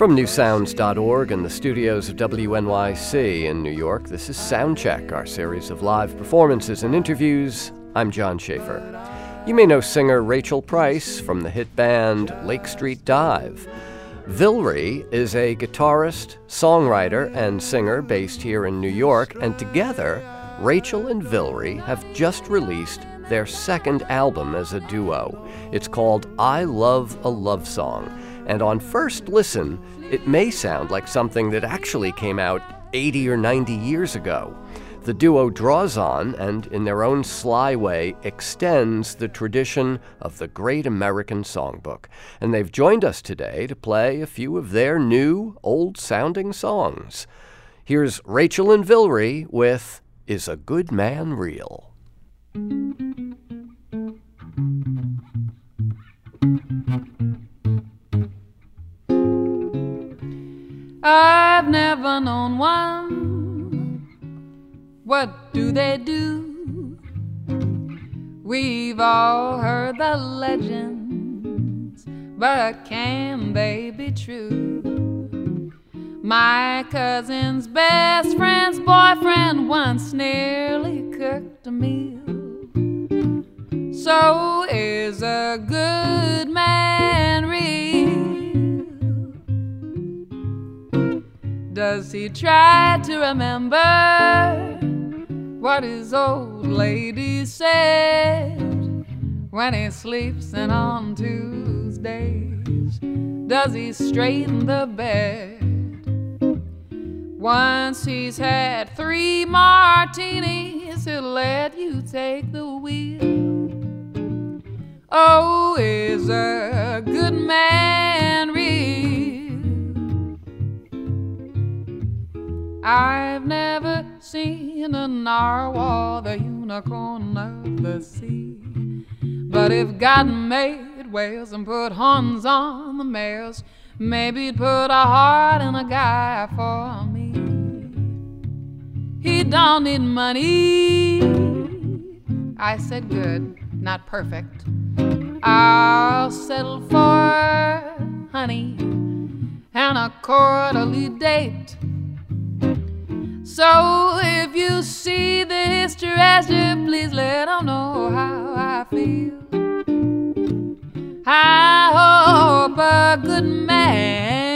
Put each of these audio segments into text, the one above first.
From newsounds.org and the studios of WNYC in New York, this is Soundcheck, our series of live performances and interviews. I'm John Schaefer. You may know singer Rachel Price from the hit band Lake Street Dive. Vilray is a guitarist, songwriter, and singer based here in New York, and together, Rachel and Vilray have just released their second album as a duo. It's called I Love a Love Song. And on first listen, it may sound like something that actually came out 80 or 90 years ago. The duo draws on and, in their own sly way, extends the tradition of the great American songbook. And they've joined us today to play a few of their new, old sounding songs. Here's Rachel and Vilray with Is a Good Man Real? I've never known one. What do they do? We've all heard the legends, but can they be true? My cousin's best friend's boyfriend once nearly cooked a meal. So is a good man Does he try to remember what his old lady said when he sleeps in on Tuesdays? Does he straighten the bed? Once he's had three martinis, he'll let you take the wheel. Oh, is a good man I've never seen a narwhal, the unicorn of the sea. But if God made whales and put horns on the mares, maybe he'd put a heart in a guy for me. He don't need money. I said good, not perfect. I'll settle for honey and a quarterly date. So if you see this treasure, please let them know how I feel. I hope a good man's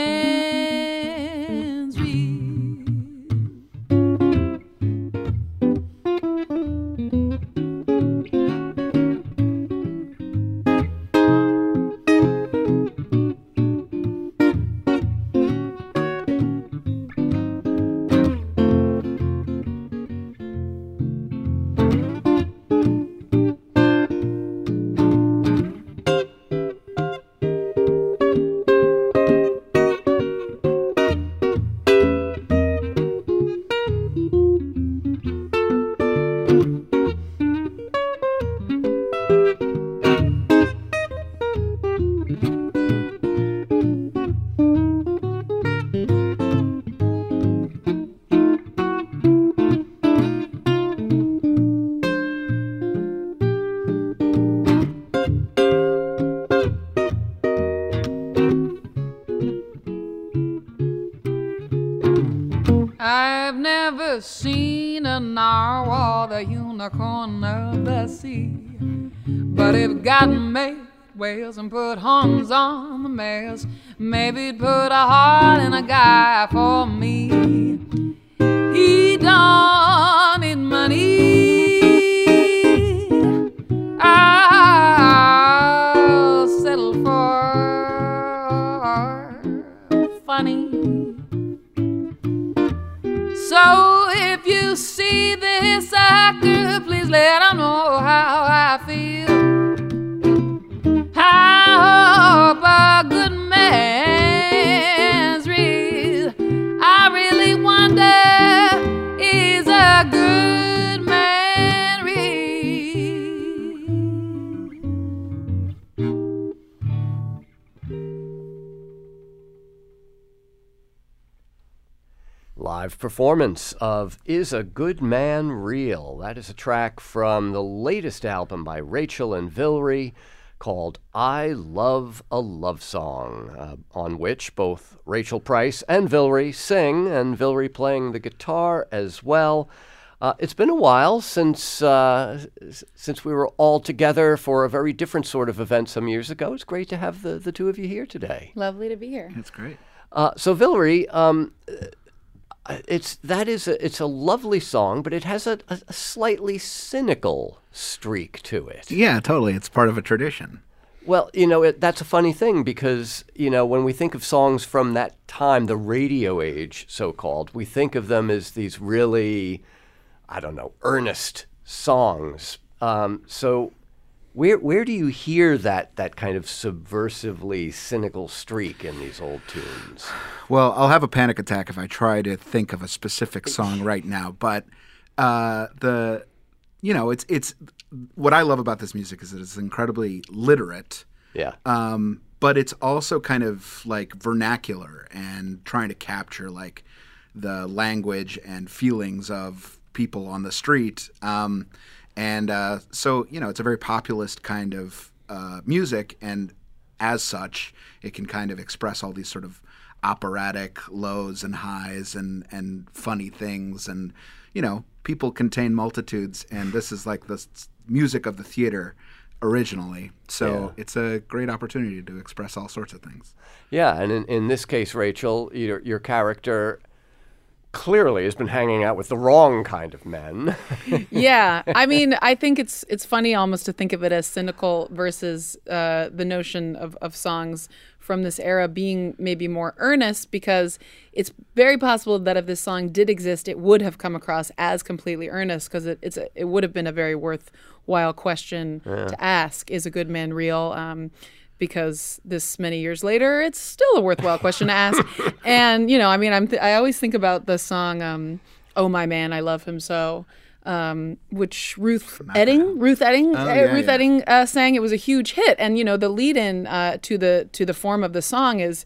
maybe he'd put a heart in a guy for me. Performance of Is a Good Man Real? That is a track from the latest album by Rachel and Vilray called I Love a Love Song, uh, on which both Rachel Price and Vilray sing, and Vilray playing the guitar as well. Uh, it's been a while since uh, since we were all together for a very different sort of event some years ago. It's great to have the, the two of you here today. Lovely to be here. That's great. Uh, so, Vilray, um, it's that is a, it's a lovely song, but it has a, a, slightly cynical streak to it. Yeah, totally. It's part of a tradition. Well, you know, it, that's a funny thing because, you know, when we think of songs from that time, the radio age, so called, we think of them as these really, I don't know, earnest songs. Um, so, where, where do you hear that, that kind of subversively cynical streak in these old tunes? Well, I'll have a panic attack if I try to think of a specific song right now. But uh, the, you know, it's it's what I love about this music is that it's incredibly literate. Yeah. Um, but it's also kind of like vernacular and trying to capture like the language and feelings of people on the street. Um, and uh, so, you know, it's a very populist kind of uh, music. And as such, it can kind of express all these sort of operatic lows and highs and, and funny things. And, you know, people contain multitudes. And this is like the music of the theater originally. So Yeah. it's a great opportunity to express all sorts of things. Yeah, and in, in this case, Rachel, your, your character clearly has been hanging out with the wrong kind of men. yeah, I mean, I think it's it's funny almost to think of it as cynical versus uh, the notion of, of songs from this era being maybe more earnest because it's very possible that if this song did exist, it would have come across as completely earnest because it, it's a, it would have been a very worthwhile question to ask: Is a good man real? Um, because this many years later, it's still a worthwhile question to ask. and you know, I mean, I'm th- I always think about the song um, "Oh My Man, I Love Him So." Um, which Ruth Etting, Ruth Etting, uh, yeah, Ruth yeah. Etting uh, sang. It was a huge hit, and you know the lead-in uh, to the to the form of the song is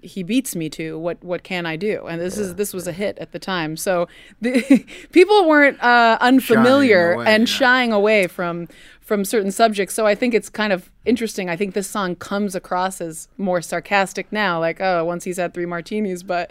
"He beats me to what what can I do?" And this is this was a hit at the time, so the, people weren't uh, unfamiliar away, and yeah. shying away from from certain subjects. So I think it's kind of interesting. I think this song comes across as more sarcastic now, like oh, once he's had three martinis. But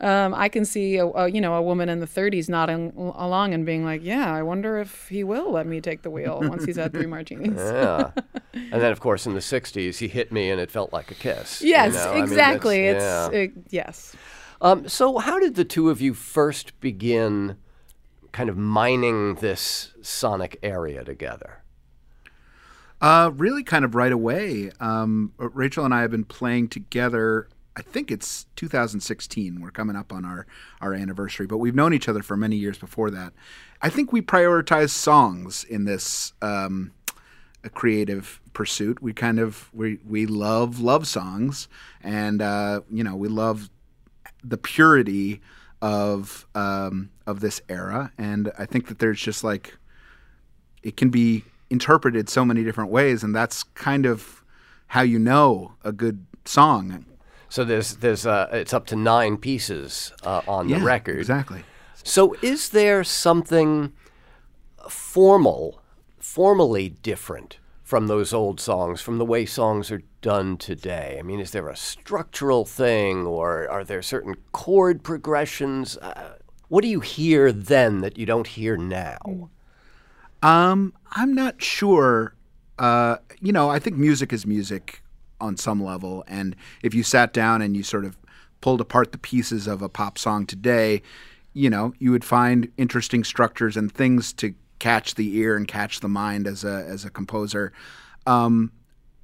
um, I can see a, a you know a woman in the 30s nodding along and being like, yeah, I wonder if he will let me take the wheel once he's had three martinis. yeah. And then, of course, in the 60s, he hit me and it felt like a kiss. you Yes, know? I mean, exactly. it's yeah. it, yes. Um, so, how did the two of you first begin kind of mining this sonic area together? Uh, really, kind of right away. Um, Rachel and I have been playing together. I think it's 2016. We're coming up on our our anniversary, but we've known each other for many years before that. I think we prioritize songs in this um, creative pursuit. We kind of we we love love songs, and uh, you know we love the purity of um, of this era. And I think that there's just like it can be interpreted so many different ways, and that's kind of how you know a good song. So there's there's uh, it's up to nine pieces uh, on Yeah, the record. exactly. So is there something formal, formally different from those old songs, from the way songs are done today? I mean, is there a structural thing, or are there certain chord progressions? Uh, what do you hear then that you don't hear now? Um, I'm not sure. Uh, you know, I think music is music on some level, and if you sat down and you sort of pulled apart the pieces of a pop song today, you know, you would find interesting structures and things to catch the ear and catch the mind as a as a composer. Um,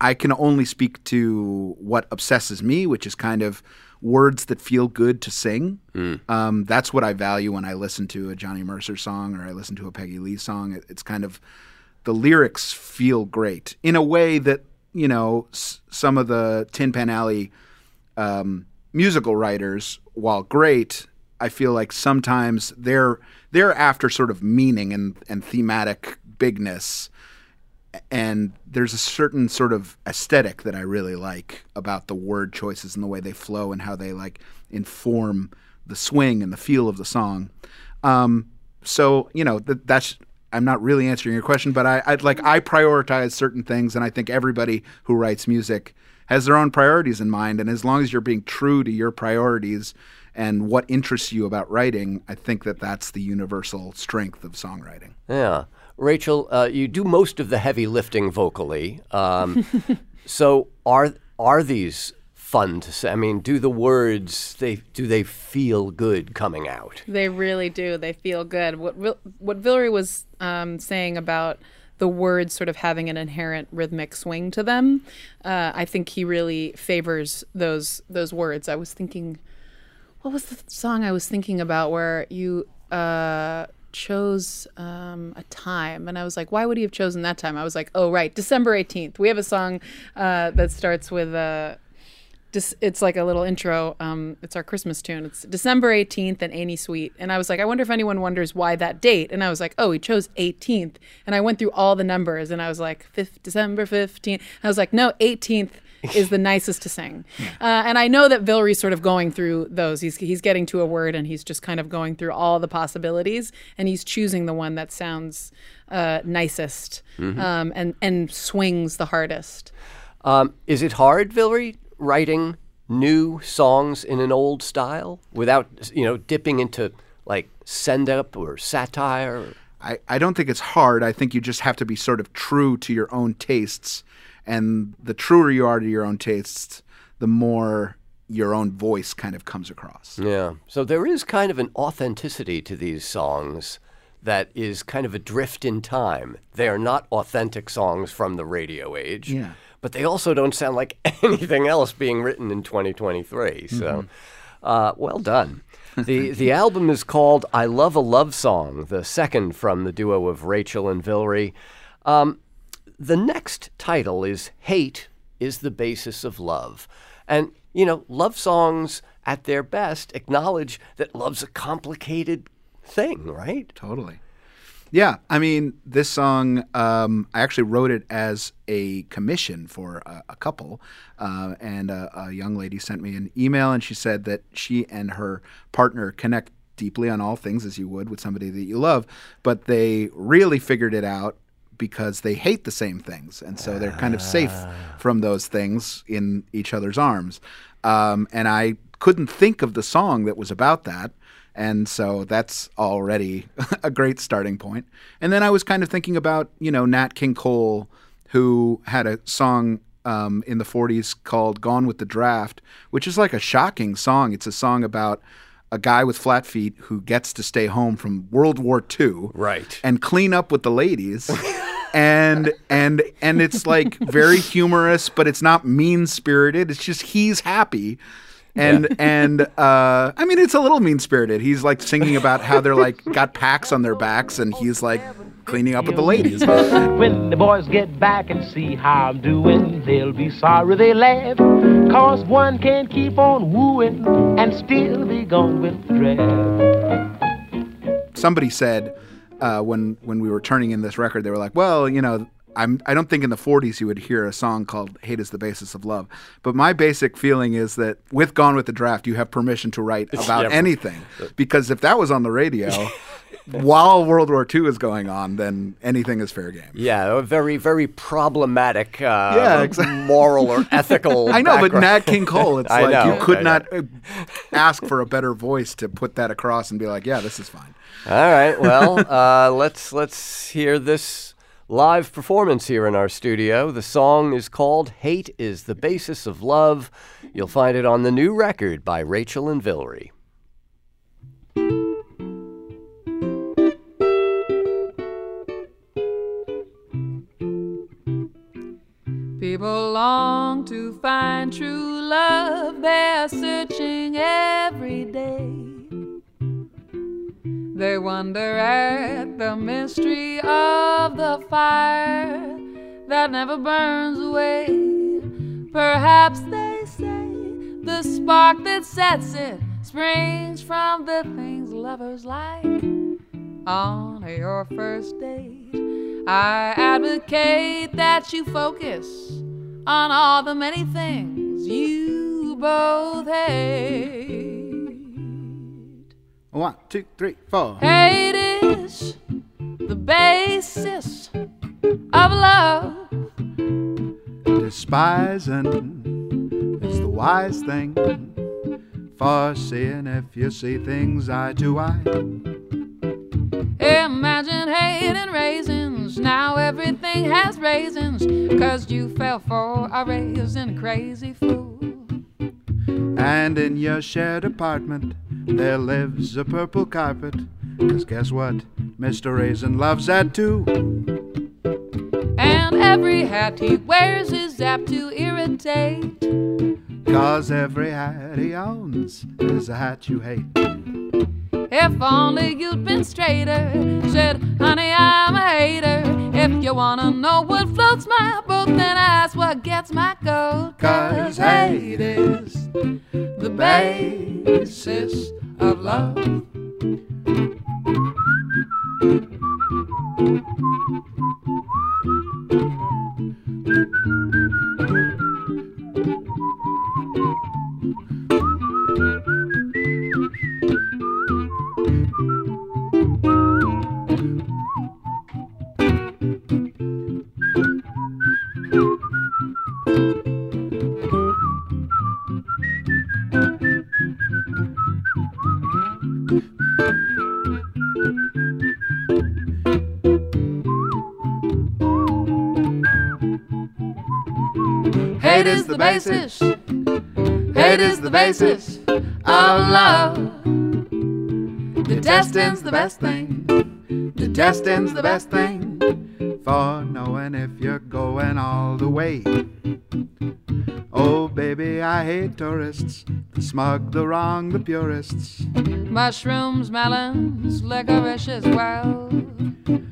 I can only speak to what obsesses me, which is kind of words that feel good to sing. Um, that's what I value when I listen to a Johnny Mercer song or I listen to a Peggy Lee song. It, it's kind of the lyrics feel great in a way that you know s- some of the Tin Pan Alley um, musical writers, while great, I feel like sometimes they're they're after sort of meaning and and thematic bigness and there's a certain sort of aesthetic that I really like about the word choices and the way they flow and how they like inform the swing and the feel of the song. Um, so you know that that's I'm not really answering your question, but I, I like I prioritize certain things, and I think everybody who writes music has their own priorities in mind. And as long as you're being true to your priorities and what interests you about writing, I think that that's the universal strength of songwriting. Yeah. Rachel, uh, you do most of the heavy lifting vocally. Um, so are are these fun to say? I mean, do the words they do they feel good coming out? They really do. They feel good. What what Vilray was um, saying about the words sort of having an inherent rhythmic swing to them, uh, I think he really favors those those words. I was thinking, what was the song I was thinking about where you uh, chose um, a time, and I was like, why would he have chosen that time? I was like, oh right, December eighteenth. We have a song uh, that starts with. Uh, it's like a little intro. Um, it's our Christmas tune. It's December 18th and Annie Sweet. And I was like, I wonder if anyone wonders why that date. And I was like, oh, he chose 18th. And I went through all the numbers and I was like, 5th, December 15th. I was like, no, 18th is the nicest to sing. Uh, and I know that Vilray's sort of going through those. He's, he's getting to a word and he's just kind of going through all the possibilities and he's choosing the one that sounds uh, nicest um, and, and swings the hardest. Um, is it hard, Vilray, writing new songs in an old style without you know dipping into like send up or satire? I, I don't think it's hard. I think you just have to be sort of true to your own tastes. And the truer you are to your own tastes, the more your own voice kind of comes across. Yeah. So there is kind of an authenticity to these songs that is kind of adrift in time. They are not authentic songs from the radio age. Yeah. But they also don't sound like anything else being written in 2023. So, uh, well done. The, the album is called I Love a Love Song, the second from the duo of Rachel and Vilray. Um, the next title is Hate is the Basis of Love. And, you know, love songs at their best acknowledge that love's a complicated thing, right? Totally. Yeah, I mean, this song, um, I actually wrote it as a commission for a, a couple. Uh, and a, a young lady sent me an email and she said that she and her partner connect deeply on all things as you would with somebody that you love, but they really figured it out because they hate the same things. And so they're kind of safe from those things in each other's arms. Um, and I couldn't think of the song that was about that. And so that's already a great starting point. And then I was kind of thinking about, you know, Nat King Cole, who had a song um, in the 40s called Gone with the Draft, which is like a shocking song. It's a song about a guy with flat feet who gets to stay home from World War II Right. and clean up with the ladies. and and and it's like very humorous, but it's not mean spirited. It's just he's happy. And and uh, I mean it's a little mean spirited. He's like singing about how they're like got packs on their backs and he's like cleaning up with the ladies. When the boys get back and see how I'm doing, they'll be sorry they laugh. Cause one can't keep on wooing and still be gone with the draft. somebody said uh, when when we were turning in this record, they were like, "Well, you know, I'm I don't think in the '40s you would hear a song called "Hate Is the Basis of Love," but my basic feeling is that with "Gone with the Draft," you have permission to write about Yeah. anything because if that was on the radio while World War II is going on, then anything is fair game. Yeah, a very, very problematic uh, Yeah, exactly. moral or ethical. I know, but background. Nat King Cole, it's like know, you could I not uh, ask for a better voice to put that across and be like, "Yeah, this is fine." All right. Well, uh, let's let's hear this live performance here in our studio. The song is called "Hate Is the Basis of Love." You'll find it on the new record by Rachel and Vilray. People long to find true love, they're searching every day. They wonder at the mystery of the fire that never burns away. Perhaps they say the spark that sets it springs from the things lovers like on your first date. I advocate that you focus on all the many things you both hate. One, two, three, four. Hate is the basis of love. Despising is the wise thing. For seeing if you see things eye to eye. Imagine hating raisins. Now everything has raisins. Cause you fell for a raisin crazy fool. And in your shared apartment, there lives a purple carpet. Cause guess what? Mr. Raisin loves that too. And every hat he wears is apt to irritate. Cause every hat he owns is a hat you hate. If only you'd been straighter. Said, honey, I'm a hater. If you wanna know what floats my boat, then ask what gets my goat. Cause hate is the basis of love. Hate is the basis. Hate is the basis of love. Detesting's the best thing. Detesting's the best thing. for knowing if you're going all the way. Oh, baby, I hate tourists, the smug, the wrong, the purists. Mushrooms, melons, licorice as well.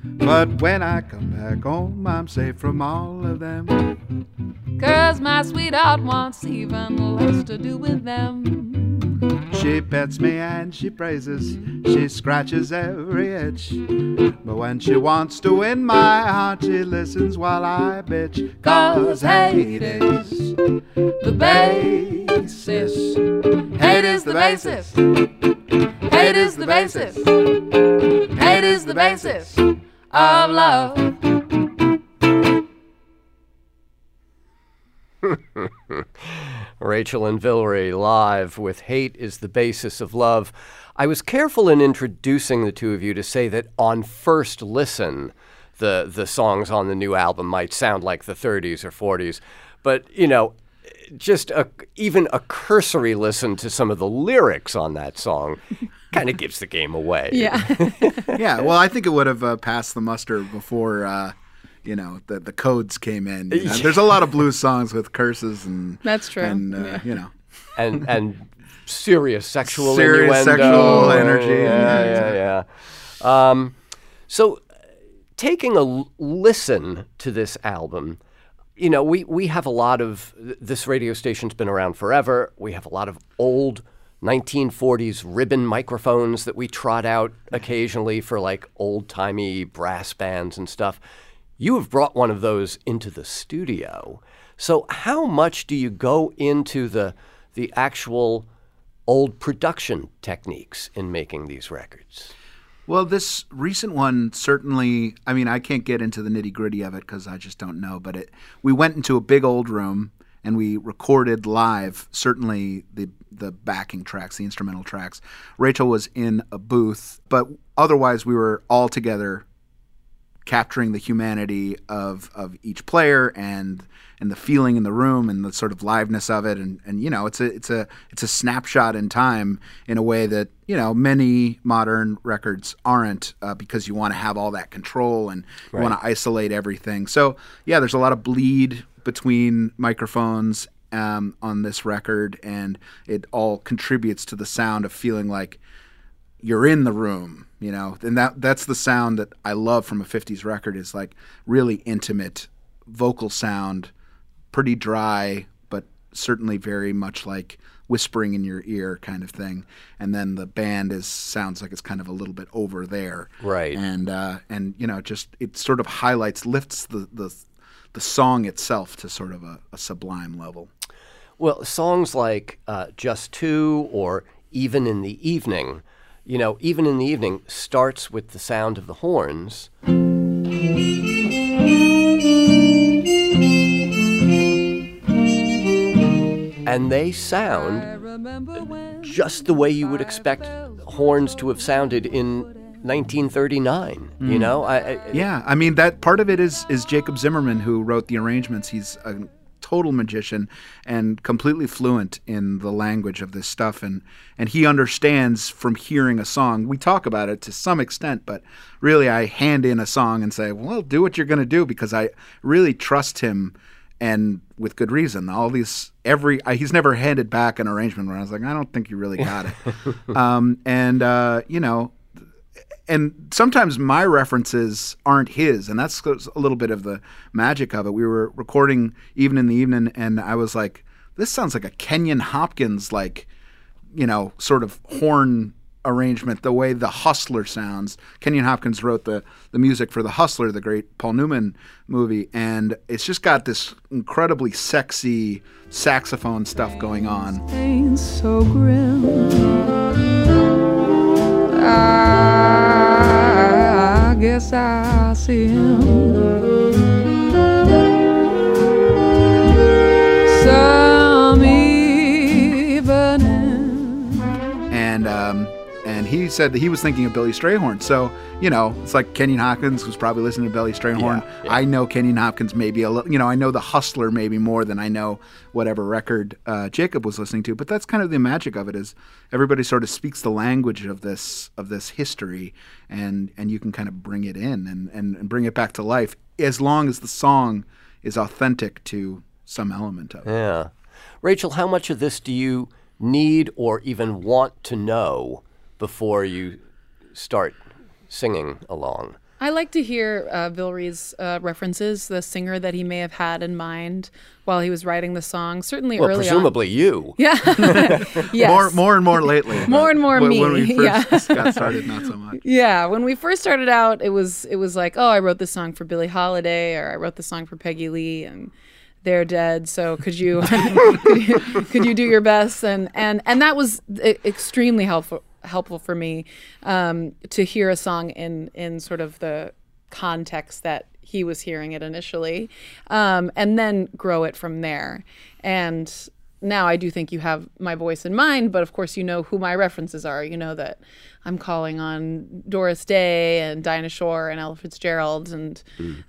But when I come back home, I'm safe from all of them. Cause my sweetheart wants even less to do with them. She pets me and she praises, she scratches every itch. But when she wants to win my heart, she listens while I bitch. Cause hate is the basis. Hate is the basis. Hate is the basis. Hate is the basis of love. Rachel and Vilray live with Hate is the Basis of Love. I was careful in introducing the two of you to say that on first listen, the, the songs on the new album might sound like the 30s or 40s. But, you know, just a, even a cursory listen to some of the lyrics on that song kind of gives the game away. Yeah. yeah, well, I think it would have uh, passed the muster before, uh, you know, the the codes came in. you know. There's a lot of blues songs with curses and That's true, and uh, yeah. you know, and and serious sexual Serious innuendo. sexual energy, Yeah, yeah, yeah, yeah. Um, so, taking a l- listen to this album, you know, we we have a lot of this radio station's been around forever. We have a lot of old 1940s ribbon microphones that we trot out occasionally for like old timey brass bands and stuff. You have brought one of those into the studio. So how much do you go into the the actual old production techniques in making these records? Well, this recent one certainly. I mean, I can't get into the nitty gritty of it because I just don't know. But it, we went into a big old room and we recorded live. Certainly the the backing tracks, the instrumental tracks. Rachel was in a booth, but otherwise we were all together, capturing the humanity of of each player and and the feeling in the room and the sort of liveness of it. And and you know it's a it's a it's a snapshot in time in a way that you know many modern records aren't uh, because you want to have all that control and you want to isolate everything. So yeah there's a lot of bleed between microphones um, on this record and it all contributes to the sound of feeling like you're in the room, you know, and that that's the sound that I love from a 50s record is like really intimate vocal sound, pretty dry, but certainly very much like whispering in your ear kind of thing. And then the band is sounds like it's kind of a little bit over there. Right. And uh and you know, just it sort of highlights lifts the the the song itself to sort of a, a sublime level. Well, songs like uh, Just Two or Even in the Evening, you know, even in the evening, starts with the sound of the horns. And they sound just the way you would expect horns to have sounded in 1939. You mm. know, I, I, Yeah, I mean that part of it is is Jacob Zimmerman who wrote the arrangements. He's a total magician and completely fluent in the language of this stuff and and he understands from hearing a song. We talk about it to some extent, but really I hand in a song and say, "Well, do what you're going to do" because I really trust him and with good reason. All these every I, he's never handed back an arrangement where I was like, "I don't think you really got it." um, and uh, you know, and sometimes my references aren't his, and that's a little bit of the magic of it. We were recording even in the evening, and I was like, "This sounds like a Kenyon Hopkins, like, you know, sort of horn arrangement, the way the Hustler sounds." Kenyon Hopkins wrote the the music for the Hustler, the great Paul Newman movie, and it's just got this incredibly sexy saxophone stuff going on. Ah. Guess I see him. Some evening. and um, he said that he was thinking of Billy Strayhorn. So you know, it's like Kenyon Hopkins was probably listening to Billy Strayhorn. Yeah, yeah. I know Kenyon Hopkins maybe a little. You know, I know the Hustler maybe more than I know whatever record uh, Jacob was listening to. But that's kind of the magic of it is everybody sort of speaks the language of this of this history, and and you can kind of bring it in and and, and bring it back to life as long as the song is authentic to some element of it. Yeah. Rachel, how much of this do you need or even want to know before you start singing along? I like to hear uh, Vilray's uh, references, the singer that he may have had in mind while he was writing the song. Certainly Well, early presumably you. on. Yeah. yes. More, more and more lately. More and more when, me, When we first yeah. got started, not so much. Yeah, when we first started out, it was it was like, oh, I wrote this song for Billie Holiday, or I wrote this song for Peggy Lee, and they're dead. So could you could you, could you do your best? And and and that was extremely helpful helpful for me um, to hear a song in in sort of the context that he was hearing it initially, um, and then grow it from there. And now I do think you have my voice in mind, but of course you know who my references are. You know that I'm calling on Doris Day and Dinah Shore and Ella Fitzgerald, and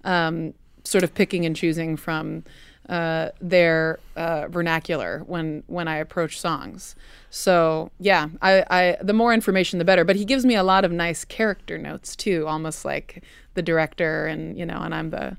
um, sort of picking and choosing from uh, their uh, vernacular when when I approach songs. So yeah, I, I the more information the better. But he gives me a lot of nice character notes too, almost like the director, and you know, and I'm the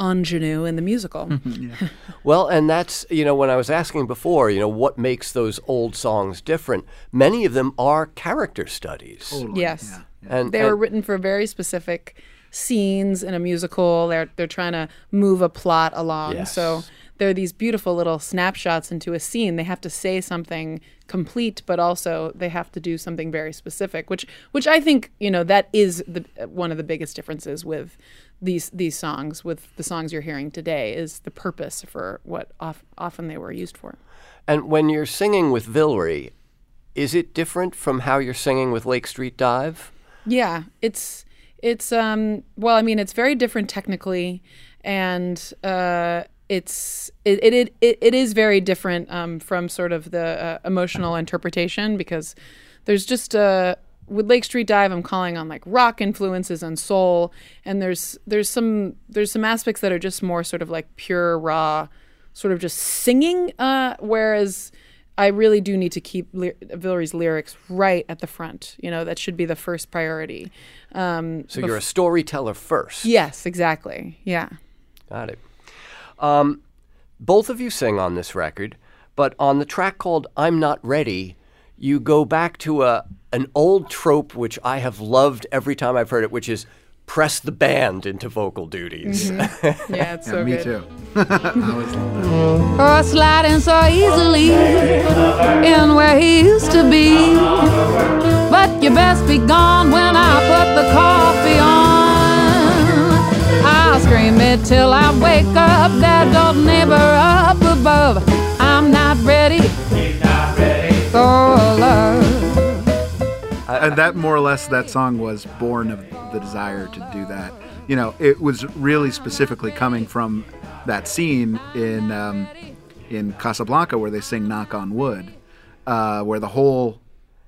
ingenue in the musical. Well, and that's, you know, when I was asking before, you know, what makes those old songs different? Many of them are character studies. Yes. And, They were written for very specific scenes in a musical. They're they're trying to move a plot along. Yes. So there are these beautiful little snapshots into a scene. They have to say something complete, but also they have to do something very specific, which which I think you know that is the one of the biggest differences with these these songs with the songs you're hearing today is the purpose for what of, often they were used for. and when you're singing with Vilray, is it different from how you're singing with Lake Street Dive? Yeah, it's it's um well, I mean, it's very different technically, and uh, it's it it, it it is very different um, from sort of the uh, emotional interpretation because there's just uh with Lake Street Dive, I'm calling on like rock influences and soul, and there's there's some there's some aspects that are just more sort of like pure raw, sort of just singing. Uh, whereas I really do need to keep ly- Vilray's lyrics right at the front. You know, that should be the first priority. Um, So you're a storyteller first. yes, exactly. Yeah. Got it. Um, both of you sing on this record, but on the track called I'm Not Ready, you go back to a an old trope which I have loved every time I've heard it, which is press the band into vocal duties. Mm-hmm. Yeah, it's so Me good. too. I always or sliding so easily in where he used to be. But you best be gone when I put the coffee on. I'll scream it till I wake up. That old neighbor up above. I'm not ready for love. And that more or less that song was born of the desire to do that. You know, it was really specifically coming from that scene in um, in Casablanca where they sing "Knock on Wood," uh, where the whole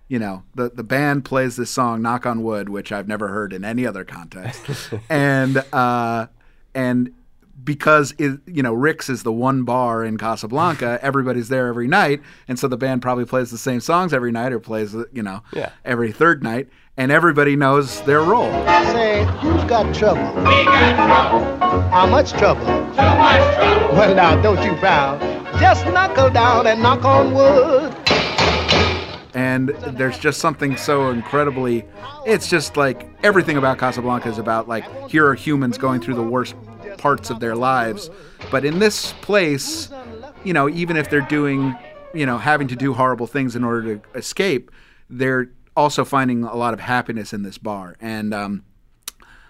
you know the the band plays this song "Knock on Wood," which I've never heard in any other context, and uh, and because it, you know Rick's is the one bar in Casablanca, everybody's there every night, and so the band probably plays the same songs every night or plays you know Yeah. every third night, and everybody knows their role. Say, who's got trouble? We got trouble. How much trouble? Too much trouble. Well, now, don't you frown. Just knuckle down and knock on wood. And there's just something so incredibly it's just like everything about casablanca is about like here are humans going through the worst parts of their lives. But in this place you know even if they're doing you know having to do horrible things in order to escape they're also finding a lot of happiness in this bar. And um,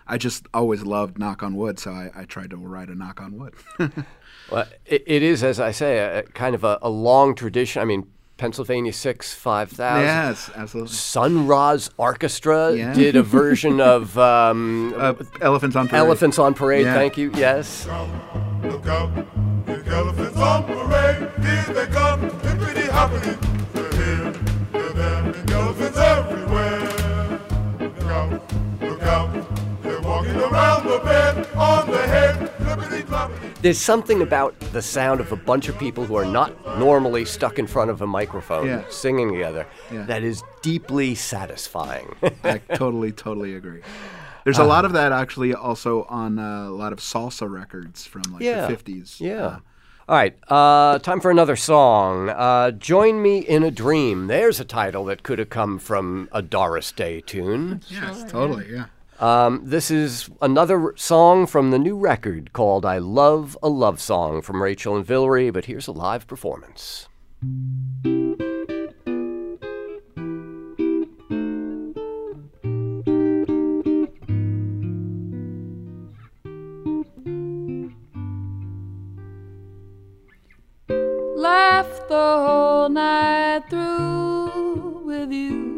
i just always loved knock on wood so i, I tried to write a knock on wood. Well, it, it is, as I say, a, kind of a, a long tradition. I mean, Pennsylvania Six, Five Thousand. yes absolutely Sun Ra's Orchestra Yeah. did a version of um, uh, elephants on parade. Elephants on Parade. Yeah. Thank you. Yes. Look out, elephants on parade. Here they come, hippity hoppity. They're here, they're there, big elephants everywhere. Look out, look out, they're walking around the bend There's something about the sound of a bunch of people who are not normally stuck in front of a microphone Yeah. singing together Yeah. that is deeply satisfying. I totally, totally agree. There's a lot of that actually also on uh, a lot of salsa records from like Yeah. the 50s. Yeah. Uh, All right, uh, time for another song. Uh, Join Me in a Dream. There's a title that could have come from a Doris Day tune. yes, totally. Yeah. Um, this is another song from the new record called I Love a Love Song from Rachel and Vilray, but here's a live performance. Laughed the whole night through with you.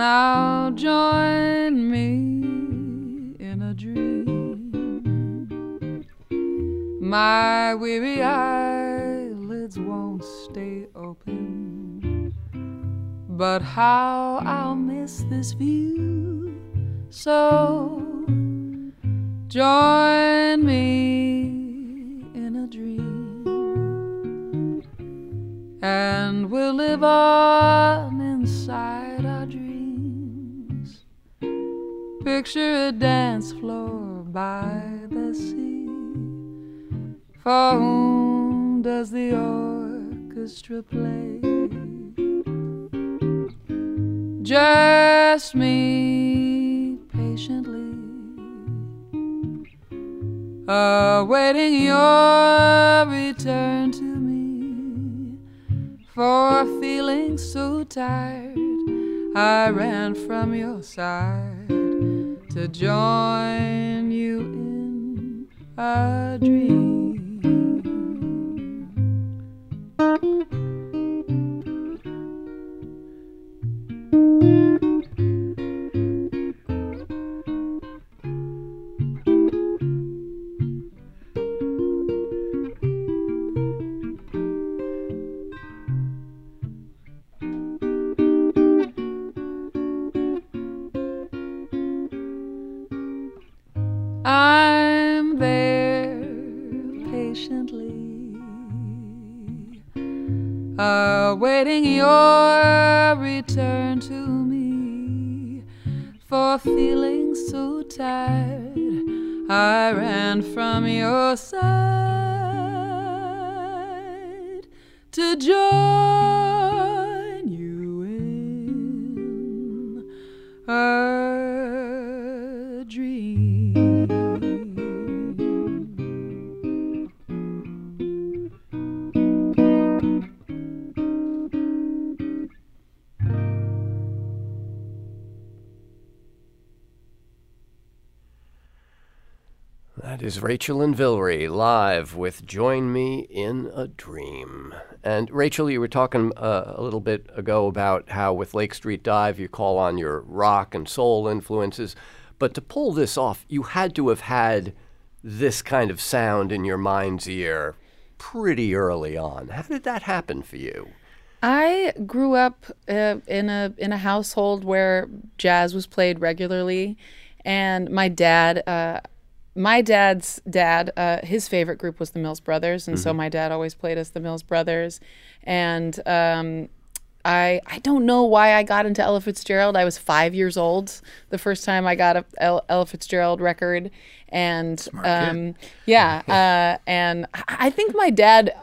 Now join me in a dream. My weary eyelids won't stay open. But how I'll miss this view. So join me in a dream and we'll live on inside Picture a dance floor by the sea. For whom does the orchestra play? Just me patiently awaiting your return to me. For feeling so tired, I ran from your side to join you in a dream. I'm That is Rachel and Vilray live with Join Me in a Dream. And Rachel, you were talking uh, a little bit ago about how with Lake Street Dive you call on your rock and soul influences. But to pull this off, you had to have had this kind of sound in your mind's ear pretty early on. How did that happen for you? I grew up uh, in a in a household where jazz was played regularly, and my dad, uh, my dad's dad, uh, his favorite group was the Mills Brothers, and so my dad always played as the Mills Brothers, and um, I I don't know why I got into Ella Fitzgerald. I was five years old the first time I got a Ella Fitzgerald record, and um, yeah, uh, and I- I think my dad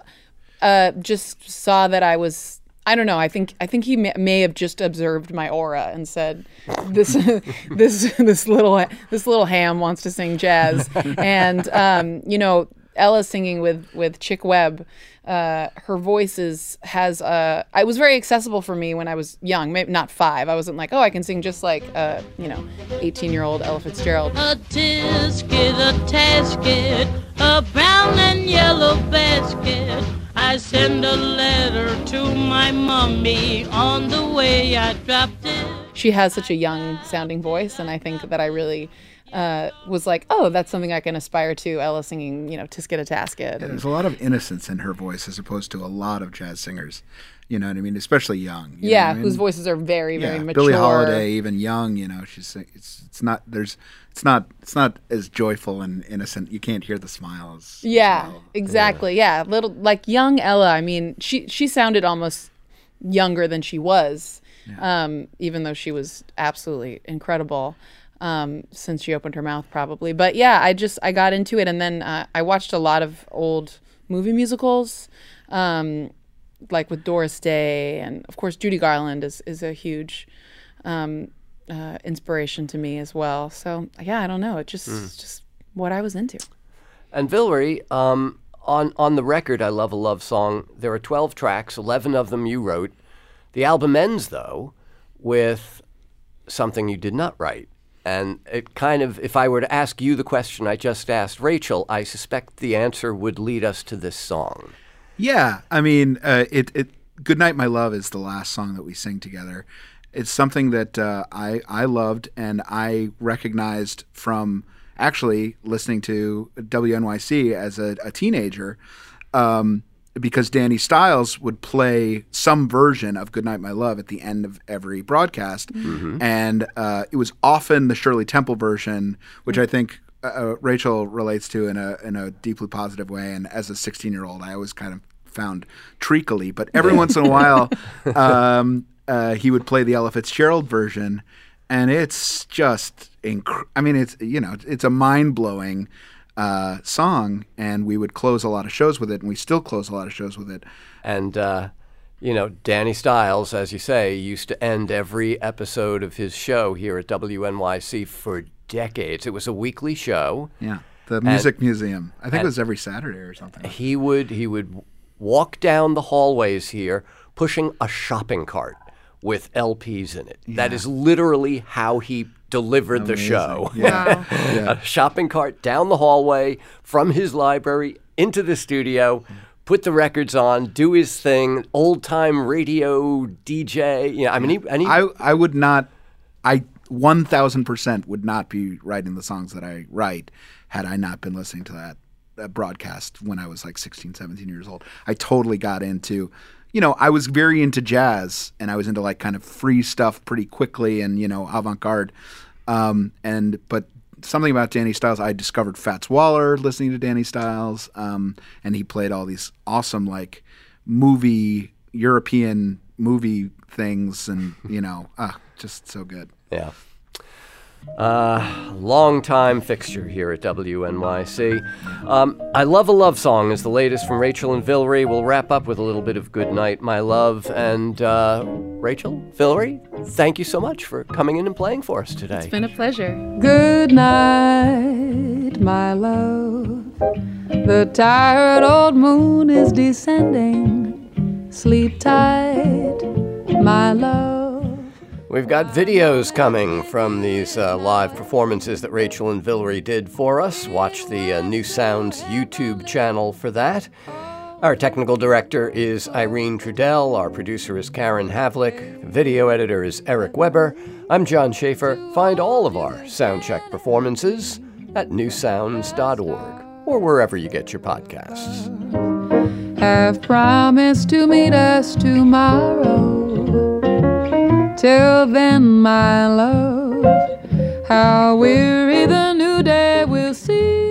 uh, just saw that I was. I don't know. I think I think he may, may have just observed my aura and said, "This this this little this little ham wants to sing jazz." and um, you know, Ella singing with with Chick Webb. Uh, her voice is has uh, it was very accessible for me when I was young, maybe not five. I wasn't like, oh, I can sing just like uh, you know, eighteen year old Ella Fitzgerald. A tisket, a tasket, a brown and yellow basket. I send a letter to my mummy on the way I dropped it. she has such a young sounding voice and i think that i really uh, was like oh that's something i can aspire to ella singing you know tisket a tasket and- There's a lot of innocence in her voice as opposed to a lot of jazz singers. You know what I mean? Especially young. you yeah what I mean? whose voices are very very yeah, mature Billie Holiday, even young, you know, she's it's it's not there's it's not it's not as joyful and innocent. You can't hear the smiles. yeah well. exactly yeah. little like young ella i mean she she sounded almost younger than she was um, even though she was absolutely incredible um, since she opened her mouth probably but yeah i just i got into it and then uh, i watched a lot of old movie musicals um, like with doris day and of course judy garland is, is a huge um, uh, inspiration to me as well so yeah i don't know it just it's just what i was into And Vilray, um, on on the record, I love a love song. There are twelve tracks, eleven of them you wrote. The album ends though with something you did not write, and it kind of, if I were to ask you the question I just asked Rachel, I suspect the answer would lead us to this song. Yeah, I mean, uh, it it "Good Night, My Love" is the last song that we sing together. It's something that uh, I I loved and I recognized from actually listening to WNYC as a, a teenager. Um, because Danny Stiles would play some version of "Goodnight, My Love" at the end of every broadcast, and uh, it was often the Shirley Temple version, which I think uh, Rachel relates to in a in a deeply positive way. And as a 16 year old, I always kind of found treacly, but every once in a while, um, uh, he would play the Ella Fitzgerald version, and it's just inc- I mean, it's you know, it's a mind blowing uh, song, and we would close a lot of shows with it, and we still close a lot of shows with it. And, uh, you know, Danny Stiles, as you say, used to end every episode of his show here at WNYC for decades. It was a weekly show. Yeah, the Music Museum. I think it was every Saturday or something. He would he would walk down the hallways here pushing a shopping cart with LPs in it. That is literally how he delivered the show. Yeah. a shopping cart down the hallway from his library into the studio, put the records on, do his thing, old time radio DJ. You know, I mean, he, and he, I I would not. I one thousand percent would not be writing the songs that I write had I not been listening to that, that broadcast when I was like 16, 17 years old. I totally got into. You know, I was very into jazz, and I was into like kind of free stuff pretty quickly, and you know, avant-garde. Um, and but something about Danny Stiles, I discovered Fats Waller listening to Danny Stiles, um, and he played all these awesome like movie European movie things, and you know, ah, just so good. Yeah. Uh, long time fixture here at WNYC. Um, I Love a Love Song is the latest from Rachel and Vilray. We'll wrap up with a little bit of Good Night, My Love. And uh, Rachel, Vilray, thank you so much for coming in and playing for us today. it's been a pleasure Good night, my love. The tired old moon is descending. Sleep tight, my love. We've got videos coming from these uh, live performances that Rachel and Vilray did for us. Watch the uh, New Sounds YouTube channel for that. Our technical director is Irene Trudel. Our producer is Karen Havlick. Video editor is Eric Weber. I'm John Schaefer. Find all of our Soundcheck performances at newsounds.org or wherever you get your podcasts. Have promised to meet us tomorrow. Till then, my love, how weary the new day will see.